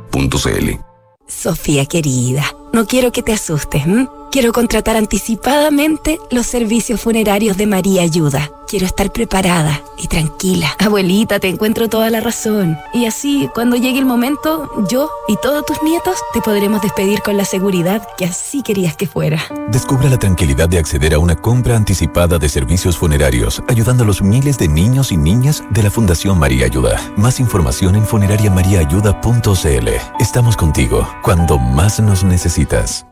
Sofía querida, no quiero que te asustes. ¿m? Quiero contratar anticipadamente los servicios funerarios de María Ayuda. Quiero estar preparada y tranquila. Abuelita, te encuentro toda la razón. Y así, cuando llegue el momento, yo y todos tus nietos te podremos despedir con la seguridad que así querías que fuera. Descubra la tranquilidad de acceder a una compra anticipada de servicios funerarios, ayudando a los miles de niños y niñas de la Fundación María Ayuda. Más información en funerariamariaayuda.cl. Estamos contigo cuando más nos necesitas.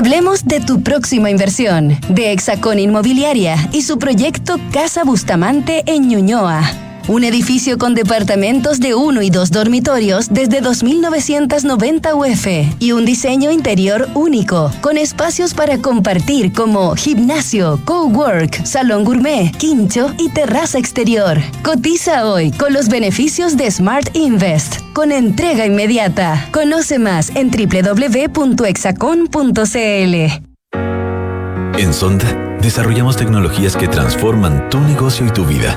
Hablemos de tu próxima inversión, de Hexacón Inmobiliaria y su proyecto Casa Bustamante en Ñuñoa. Un edificio con departamentos de uno y dos dormitorios desde 2.990 UF y un diseño interior único, con espacios para compartir como gimnasio, cowork, salón gourmet, quincho y terraza exterior. Cotiza hoy con los beneficios de Smart Invest, con entrega inmediata. Conoce más en www.exacon.cl. En Sonda, desarrollamos tecnologías que transforman tu negocio y tu vida,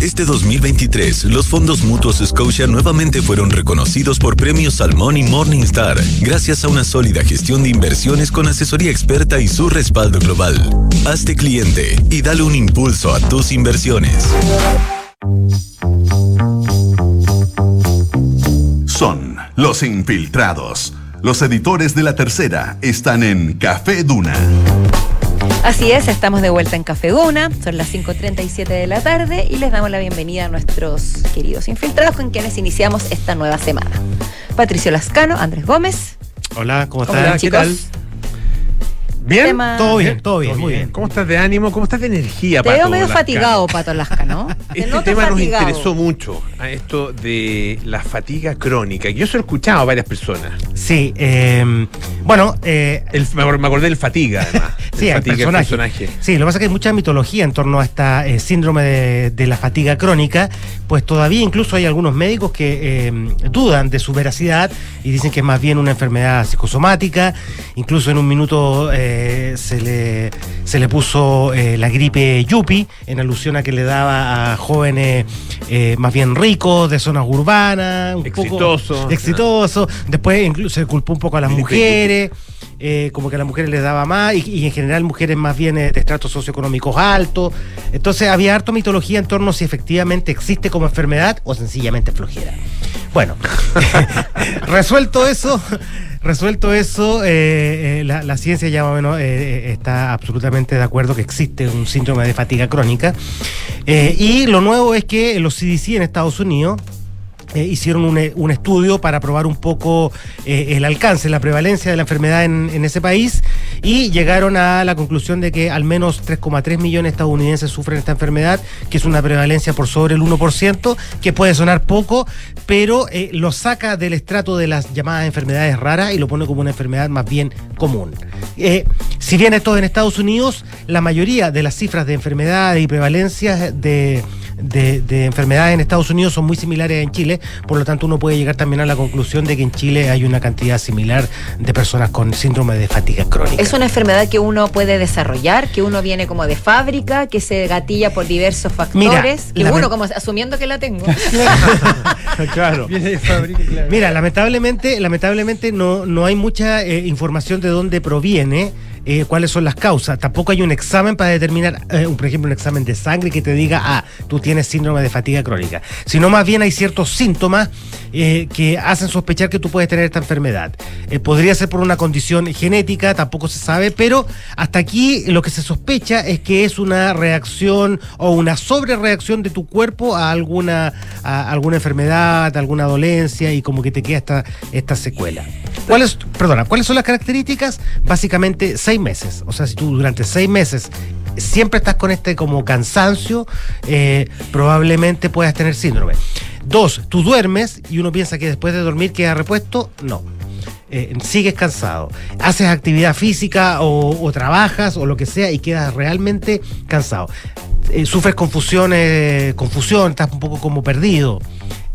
Este 2023, los fondos mutuos Scotia nuevamente fueron reconocidos por premios Salmón y Morningstar, gracias a una sólida gestión de inversiones con asesoría experta y su respaldo global. Hazte cliente y dale un impulso a tus inversiones. Son los infiltrados. Los editores de la tercera están en Café Duna. Así es, estamos de vuelta en Café Duna, son las 5.37 de la tarde y les damos la bienvenida a nuestros queridos infiltrados con quienes iniciamos esta nueva semana. Patricio Lascano, Andrés Gómez. Hola, ¿cómo ¿Cómo estás? están, chicos? ¿Bien? Tema- Todo bien, todo todo bien. bien. ¿Cómo estás de ánimo? ¿Cómo estás de energía, Te veo Pato medio Lascano? fatigado, Pato Lascano. Te Este tema nos interesó mucho, a esto de la fatiga crónica. Yo se lo he escuchado a varias personas. Sí, eh, bueno. eh, El- me acor- me acordé del fatiga, además. Sí, el fatiga, el personaje. personaje. Sí, lo que pasa es que hay mucha mitología en torno a este síndrome de, de la fatiga crónica, pues todavía incluso hay algunos médicos que eh, dudan de su veracidad y dicen que es más bien una enfermedad psicosomática. Incluso en un minuto eh, se, le, se le puso eh, la gripe yupi, en alusión a que le daba a jóvenes eh, más bien ricos, de zonas urbanas, un Exitosos. poco exitosos. Después incluso se culpó un poco a las Gripe mujeres eh, como que a las mujeres les daba más y, y en general mujeres más bien de estratos socioeconómicos altos. Entonces había harto mitología en torno a si efectivamente existe como enfermedad o sencillamente flojera. Bueno, resuelto eso, resuelto eso, eh, eh, la, la ciencia ya más o menos eh, eh, está absolutamente de acuerdo que existe un síndrome de fatiga crónica. Eh, y lo nuevo es que los CDC en Estados Unidos eh, hicieron un, eh, un estudio para probar un poco eh, el alcance, la prevalencia de la enfermedad en, ese país y llegaron a la conclusión de que al menos 3,3 millones de estadounidenses sufren esta enfermedad, que es una prevalencia por sobre el 1%, que puede sonar poco, pero lo saca del estrato de las llamadas enfermedades raras y lo pone como una enfermedad más bien común. Si bien esto en Estados Unidos, la mayoría de las cifras de enfermedades y prevalencias de, de, de enfermedades en Estados Unidos son muy similares en Chile, por lo tanto uno puede llegar también a la conclusión de que en Chile hay una cantidad similar de personas con síndrome de fatiga crónica. Es una enfermedad que uno puede desarrollar, que uno viene como de fábrica, que se gatilla por diversos factores, que lamen- uno como asumiendo que la tengo. claro. Mira, lamentablemente, lamentablemente no, no hay mucha eh, información de dónde proviene. Eh, cuáles son las causas. Tampoco hay un examen para determinar, eh, por ejemplo, un examen de sangre que te diga, ah, tú tienes síndrome de fatiga crónica. Sino más bien hay ciertos síntomas eh, que hacen sospechar que tú puedes tener esta enfermedad. Podría ser por una condición genética, tampoco se sabe, pero hasta aquí lo que se sospecha es que es una reacción o una sobrereacción de tu cuerpo a alguna, alguna enfermedad, alguna dolencia y como que te queda esta, esta secuela. ¿Cuáles, perdona, ¿cuáles son las características? Básicamente seis meses. O sea, si tú durante seis meses siempre estás con este como cansancio, eh, probablemente puedas tener síndrome. Dos, tú duermes y uno piensa que después de dormir queda repuesto. No. Eh, sigues cansado. Haces actividad física o, trabajas o lo que sea y quedas realmente cansado. Eh, sufres confusión, eh, confusión, estás un poco como perdido.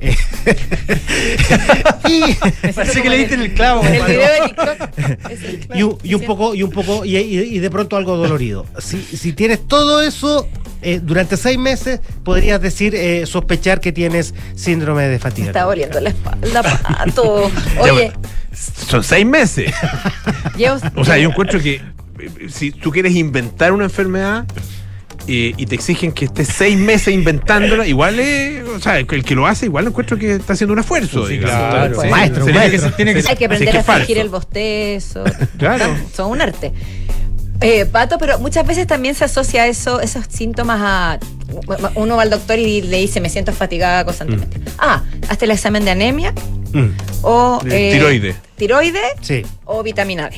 Eh, y, Parece que le diste en el clavo. El compadre. video de TikTok. es el clavo. y, un- y un poco, y un poco, y, de pronto algo dolorido. Si, si tienes todo eso, eh, durante seis meses podrías decir, eh, sospechar que tienes síndrome de fatiga. está doliendo la espalda, pato. Oye, Son seis meses. O sea, yo encuentro que si tú quieres inventar una enfermedad eh, y te exigen que estés seis meses inventándola, igual es, o sea, el que lo hace, igual encuentro que está haciendo un esfuerzo. Sí, digamos. claro. Sí, Maestro, sería maestro. que- tiene que- Hay que aprender a fingir el bostezo. Claro. Son un arte. Eh, Pato, pero muchas veces también se asocia eso, esos síntomas a. Uno va al doctor y le dice, me siento fatigada constantemente. Ah, hasta el examen de anemia Mm, o. Eh, tiroide. Tiroide sí, o vitamina D.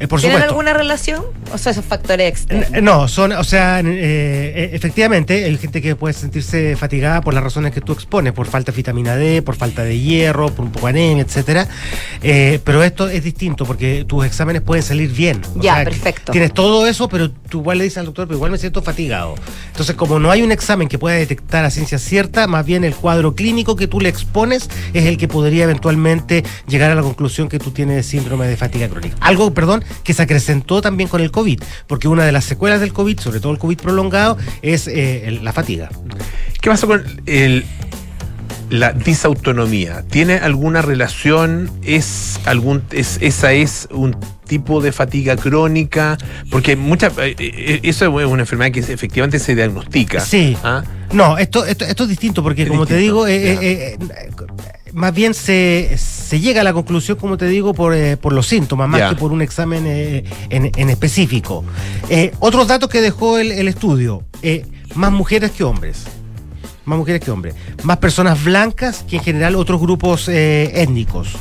eh, por ¿Tienen supuesto. alguna relación? ¿O son esos factores externos? Eh, No, son, o sea, eh, eh, efectivamente, hay gente que puede sentirse fatigada por las razones que tú expones, por falta de vitamina D, por falta de hierro, por un poco de anemia, etcétera. Eh, pero esto es distinto porque tus exámenes pueden salir bien. O Ya, sea, perfecto. Tienes todo eso, pero tú igual le dices al doctor, pero igual me siento fatigado. Entonces, como no hay un examen que pueda detectar a ciencia cierta, más bien el cuadro clínico que tú le expones es el que podría eventualmente llegar a la conclusión que tú tienes síndrome de fatiga crónica. Algo, perdón, que se acrecentó también con el COVID, porque una de las secuelas del COVID, sobre todo el COVID prolongado, es eh, la fatiga. ¿Qué pasa con el, la disautonomía? ¿Tiene alguna relación? ¿Es algún, es, ¿Esa es un tipo de fatiga crónica? Porque muchas eh, eh, eso es una enfermedad que efectivamente se diagnostica. Sí. ¿ah? No, esto, esto, esto es distinto porque, Es como te digo, eh, eh, eh, más bien se, se llega a la conclusión, como te digo, por, eh, por los síntomas, más que por un examen eh, en, en específico. Eh, otros datos que dejó el, el estudio, eh, más mujeres que hombres. Más mujeres que hombres. Más personas blancas que en general otros grupos étnicos.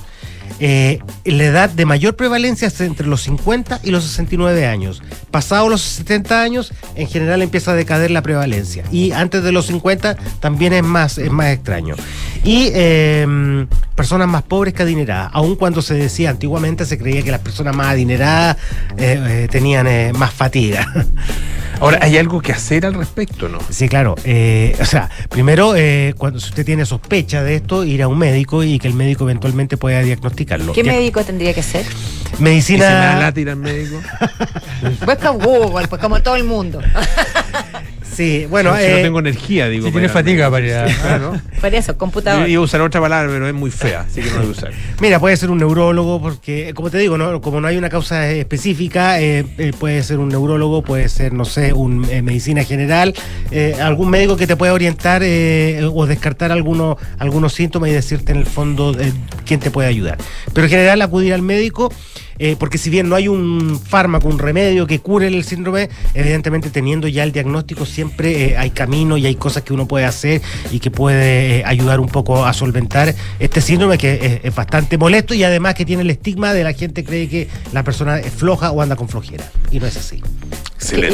Eh, la edad de mayor prevalencia es entre los 50 y los 69 años. Pasados los 70 años, en general empieza a decader la prevalencia. Y antes de los 50 también es más, es más extraño. Y eh, personas más pobres que adineradas. Aun cuando se decía antiguamente, se creía que las personas más adineradas eh, eh, tenían más fatiga. Ahora, ¿hay algo que hacer al respecto, no? Sí, claro. eh, o sea, primero, eh, cuando si usted tiene sospecha de esto, ir a un médico y que el médico eventualmente pueda diagnosticarlo. ¿Qué médico tendría que ser? ¿Y si me da Medicina. lata ir al médico? Pues con Google, pues como todo el mundo. Sí, bueno, si eh, no tengo energía, digo. si tiene ir al fatiga para ir a- Claro. Por eso, computador. Yo iba a usar otra palabra, pero es muy fea, así que no la voy a usar. Mira, puede ser un neurólogo, porque, como te digo, ¿no? como no hay una causa específica, eh, eh, puede ser un neurólogo, puede ser, no sé, un eh, medicina general, eh, algún médico que te pueda orientar eh, o descartar algunos, algunos síntomas y decirte en el fondo eh, quién te puede ayudar. Pero en general acudir al médico. Eh, porque si bien no hay un fármaco, un remedio que cure el síndrome, evidentemente teniendo ya el diagnóstico siempre eh, hay camino y hay cosas que uno puede hacer y que puede eh, ayudar un poco a solventar este síndrome que es, es bastante molesto y además que tiene el estigma de la gente cree que la persona es floja o anda con flojera. Y no es así.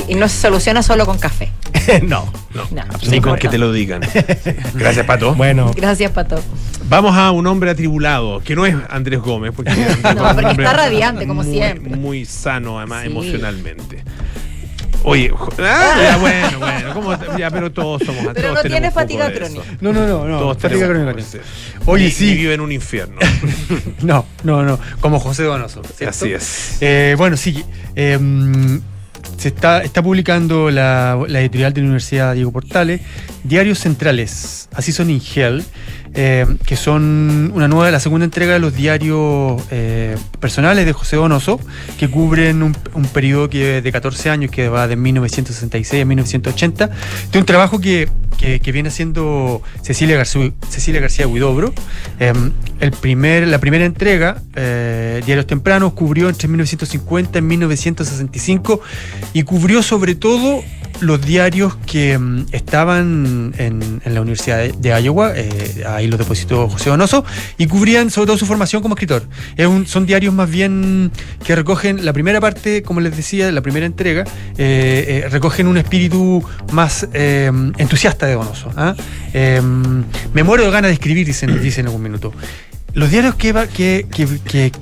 Y, y no se soluciona solo con café. no, no. No, Ni con que te lo digan. Gracias, Pato. Bueno. Gracias, Pato. Vamos a un hombre atribulado, que no es Andrés Gómez, porque, Andrés un porque está radiante, como muy- siempre. Muy sano, además, Sí. emocionalmente. Oye, ah, ya, bueno, bueno, ¿cómo- ya, pero todos somos Pero todos no tiene fatiga crónica. No, no, no, no. Todos fatiga crónica. Oye, Y- sí. y vive en un infierno. No, no, no. Como José Donoso. ¿cierto? Así es. Eh, bueno, sí. eh, se está, está publicando la, la editorial de la Universidad Diego Portales, Diarios Centrales, así son Ingel, eh, que son una nueva, la segunda entrega de los diarios eh, personales de José Donoso, que cubren un, un periodo que, de 14 años que va de 1966 a 1980, de un trabajo que, que- viene haciendo Cecilia García, Cecilia Huidobro. El primer, la primera entrega, eh, Diarios Tempranos, cubrió entre 1950 y 1965 y cubrió sobre todo los diarios que mm, estaban en, la Universidad de, Iowa, eh, ahí los depositó José Donoso, y cubrían sobre todo su formación como escritor. Son diarios más bien que recogen la primera parte, como les decía, la primera entrega, eh, eh, recogen un espíritu más entusiasta de Donoso. ¿ah? Eh, me muero de ganas de escribir, dicen, en algún minuto. Los diarios que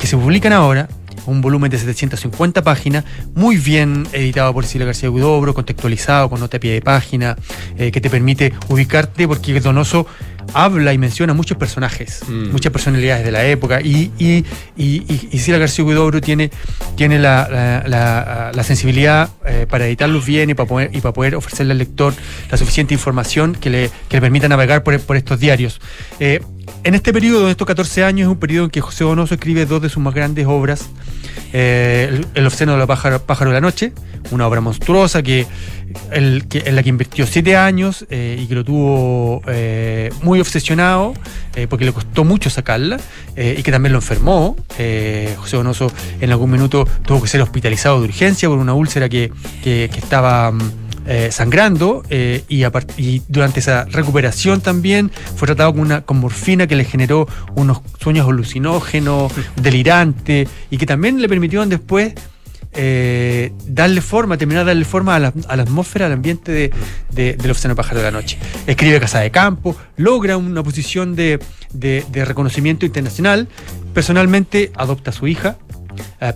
se publican ahora, un volumen de 750 páginas, muy bien editado por Cecilia García Huidobro, contextualizado, con nota a pie de página, eh, que te permite ubicarte, porque Donoso habla y menciona muchos personajes, muchas personalidades de la época, y, y, y, y- García Huidobro tiene, tiene la, la- la- la sensibilidad eh, para editarlos bien y para, poder, y para poder ofrecerle al lector la suficiente información que le, que le permita navegar por, por estos diarios. Eh, en este periodo, en estos 14 años, es un periodo en que José Donoso escribe dos de sus más grandes obras. eh, el, obsceno de la pájaro, pájaro de la noche, una obra monstruosa que, en la que invirtió siete años eh, y que lo tuvo eh, muy obsesionado porque le costó mucho sacarla y que también lo enfermó. José Donoso en algún minuto tuvo que ser hospitalizado de urgencia por una úlcera que, que- que estaba... eh, sangrando eh, y, durante esa recuperación también fue tratado con, una, con morfina que le generó unos sueños alucinógenos, delirantes y que también le permitieron después eh, darle forma, terminar de darle forma a la, a la atmósfera, al ambiente de, de- del Obsceno Pájaro de la Noche. Escribe Casa de Campo, logra una posición de- de reconocimiento internacional, personalmente adopta a su hija,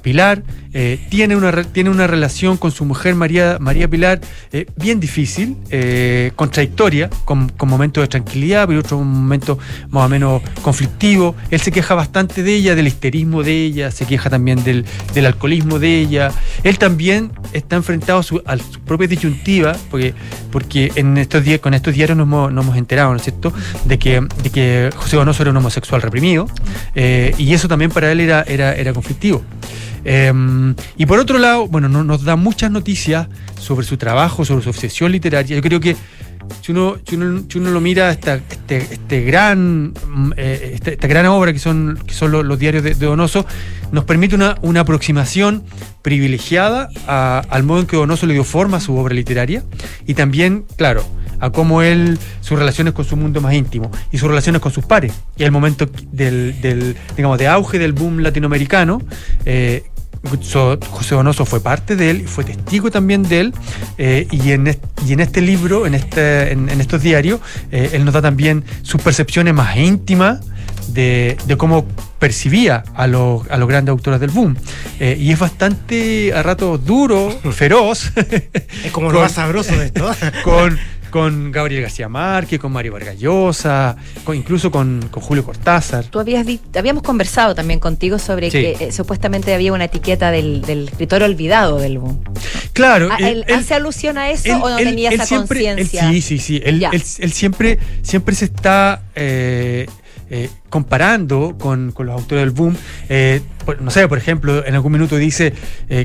Pilar, eh, tiene, una, tiene una relación con su mujer María, María Pilar eh, bien difícil, eh, contradictoria, con, momentos de tranquilidad, pero otros momentos más o menos conflictivos. Él se queja bastante de ella, del histerismo de ella, se queja también del, alcoholismo de ella. Él también está enfrentado a su, a su propia disyuntiva, porque, porque en estos días, con estos diarios nos hemos, nos hemos enterado, ¿no es cierto?, de que, de que José Donoso era un homosexual reprimido, y eso también para él era, era, era conflictivo. Eh, y por otro lado, bueno, no- nos da muchas noticias sobre su trabajo, sobre su obsesión literaria. Yo creo que si uno, si uno, si uno lo mira, esta, este, este gran, mm, eh, esta, esta gran obra que son, que son los, diarios de, Donoso, nos permite una, una aproximación privilegiada al modo en que Donoso le dio forma a su obra literaria y también, claro, a cómo él, sus relaciones con su mundo más íntimo y sus relaciones con sus pares. Y el momento del, del, digamos, de auge del boom latinoamericano, eh, José Donoso fue parte de él fue testigo también de él. eh, y, en est- y en este libro, en, este, en, en estos diarios, eh, él nos da también sus percepciones más íntimas de, de cómo percibía a los, a los grandes autores del boom. Eh, y es bastante a ratos duro, feroz. Es como lo más sabroso de esto. con, con Gabriel García Márquez, con Mario Vargas Llosa, con- incluso con, con Julio Cortázar. Tú habías habíamos conversado también contigo sobre Sí. que eh, supuestamente había una etiqueta del, del escritor olvidado del boom. Claro, Ah, él- ¿Él, hace alusión a eso o no tenía esa conciencia? sí, sí, sí. Él, siempre, siempre se está eh, eh, comparando con, con los autores del boom. Por- no sé, por ejemplo, en algún minuto dice,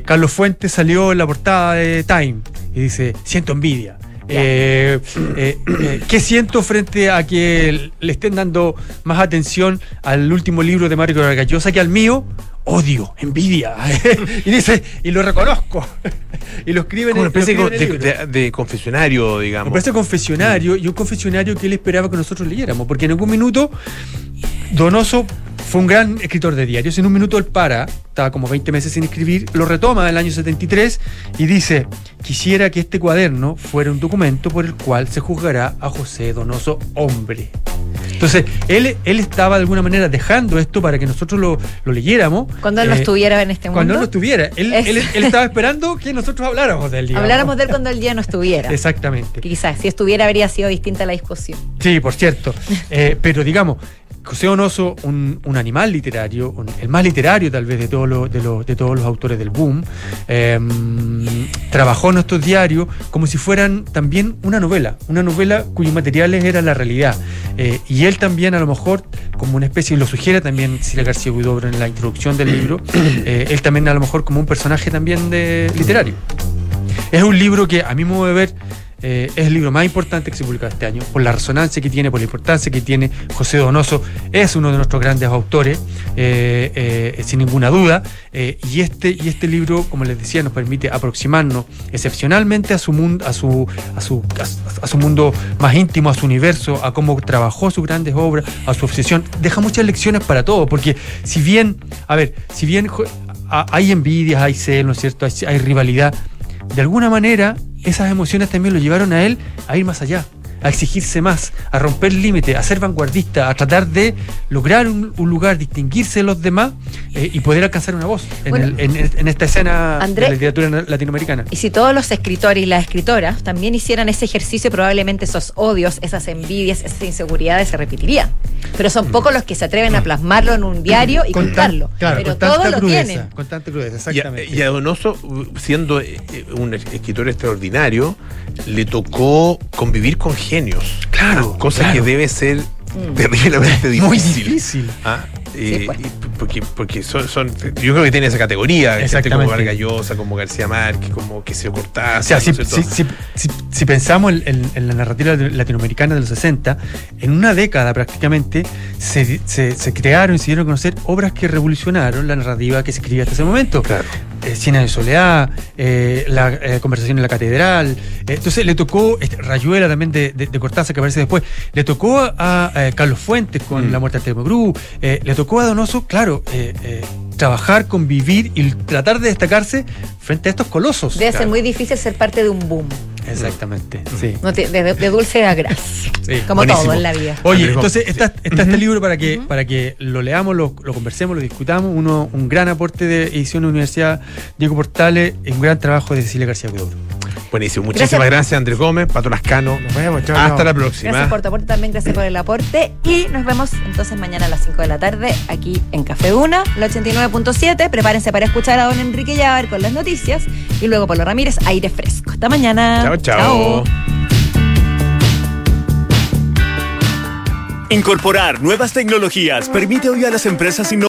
Carlos Fuentes salió en la portada de Time y dice, siento envidia. Eh, eh, eh, ¿Qué siento frente a que le estén dando más atención al último libro de Mario Vargallosa que al mío? Odio, envidia. y dice, y lo reconozco. y lo escribe en Como una especie de, de- de confesionario, digamos. Me parece confesionario y un confesionario que él esperaba que nosotros leyéramos, porque en algún minuto Donoso fue un gran escritor de diarios. En un minuto él para, estaba como 20 meses sin escribir, lo retoma en el año 73 y dice: Quisiera que este cuaderno fuera un documento por el cual se juzgará a José Donoso hombre. Entonces, él, él estaba de alguna manera dejando esto para que nosotros lo, lo leyéramos. Cuando él no Eh, estuviera en este mundo. Cuando él no estuviera. Él, Es- él- él estaba esperando que nosotros habláramos de él. digamos. Habláramos de él cuando él ya no estuviera. Exactamente. Quizás, si estuviera habría sido distinta la discusión. Sí, por cierto. Eh, pero digamos, José Donoso, un, un animal literario, un- el más literario tal vez de, todos los- de, los- de todos los autores del boom, eh, trabajó en estos diarios como si fueran también una novela, una novela cuyos materiales era la realidad. Eh, y él también a lo mejor, como una especie, y lo sugiere también Silvia García Huidobro en la introducción del libro, eh, él también a lo mejor como un personaje también de literario. Es un libro que a mi modo de ver eh, es el libro más importante que se publicó este año, por la resonancia que tiene, por la importancia que tiene. José Donoso es uno de nuestros grandes autores, eh, eh, sin ninguna duda. y, este, y este libro, como les decía, nos permite aproximarnos excepcionalmente a su mundo, a su, a su, a, su mundo más íntimo, a su universo, a cómo trabajó sus grandes obras, a su obsesión. Deja muchas lecciones para todos, porque si bien, a ver, si bien hay envidias, hay celos, ¿no es cierto? Hay, hay rivalidad de alguna manera esas emociones también lo llevaron a él a ir más allá, a exigirse más, a romper límites, a ser vanguardista, a tratar de lograr un, un lugar, distinguirse de los demás eh, y poder alcanzar una voz en, Bueno, el- en- en esta escena André- de la literatura latinoamericana. Y si todos los escritores y las escritoras también hicieran ese ejercicio, probablemente esos odios, esas envidias, esas inseguridades se repetirían. Pero son pocos los que se atreven a plasmarlo en un diario y Con tan- contarlo. claro, Pero con tanta todos lo crudeza, tienen. Con tanta crudeza, Y a, y a Donoso, siendo eh, eh, un es- escritor extraordinario, le tocó convivir con genios. Claro. Cosa claro. que debe ser Mm. terriblemente difícil. Muy difícil. Ah, Sí, pues. porque, porque son, son, yo creo que tiene esa categoría, gente como Exactamente. Vargas Llosa, como García Márquez, como que se Cortázar. O sea, si, si- si- si- si pensamos en, en- en la narrativa latinoamericana de los 60, en una década prácticamente se, se- se crearon y se dieron a conocer obras que revolucionaron la narrativa que se escribía hasta ese momento. Claro. Eh, Cien años de soledad, eh, la eh, conversación en la catedral. Eh, entonces le tocó, este, Rayuela también de, de- de Cortázar, que aparece después, le tocó a, a, Carlos Fuentes con Mm. La muerte de eh, le tocó a Donoso, claro, eh, eh, trabajar, convivir y tratar de destacarse frente a estos colosos. Debe ser Claro. muy difícil ser parte de un boom. Exactamente, sí. No te- de, de dulce a gras. Sí, Como buenísimo. todo en la vida. Oye, entonces está, este libro para que, para que lo leamos, lo, lo conversemos, lo discutamos. Uno, un gran aporte de edición de la Universidad Diego Portales y un gran trabajo de Cecilia García Huidobro. Buenísimo. Muchísimas gracias, Andrés Gómez, Pato Lascano. Nos vemos, chao, Hasta la próxima. Gracias por tu aporte también, gracias por el aporte. Y nos vemos entonces mañana a las 5 de la tarde aquí en Café Una, la 89.7. Prepárense para escuchar a don Enrique Llavar con las noticias y luego Pablo Ramírez, aire fresco. Hasta mañana. Chao, chao. Incorporar nuevas tecnologías permite hoy a las empresas innovadoras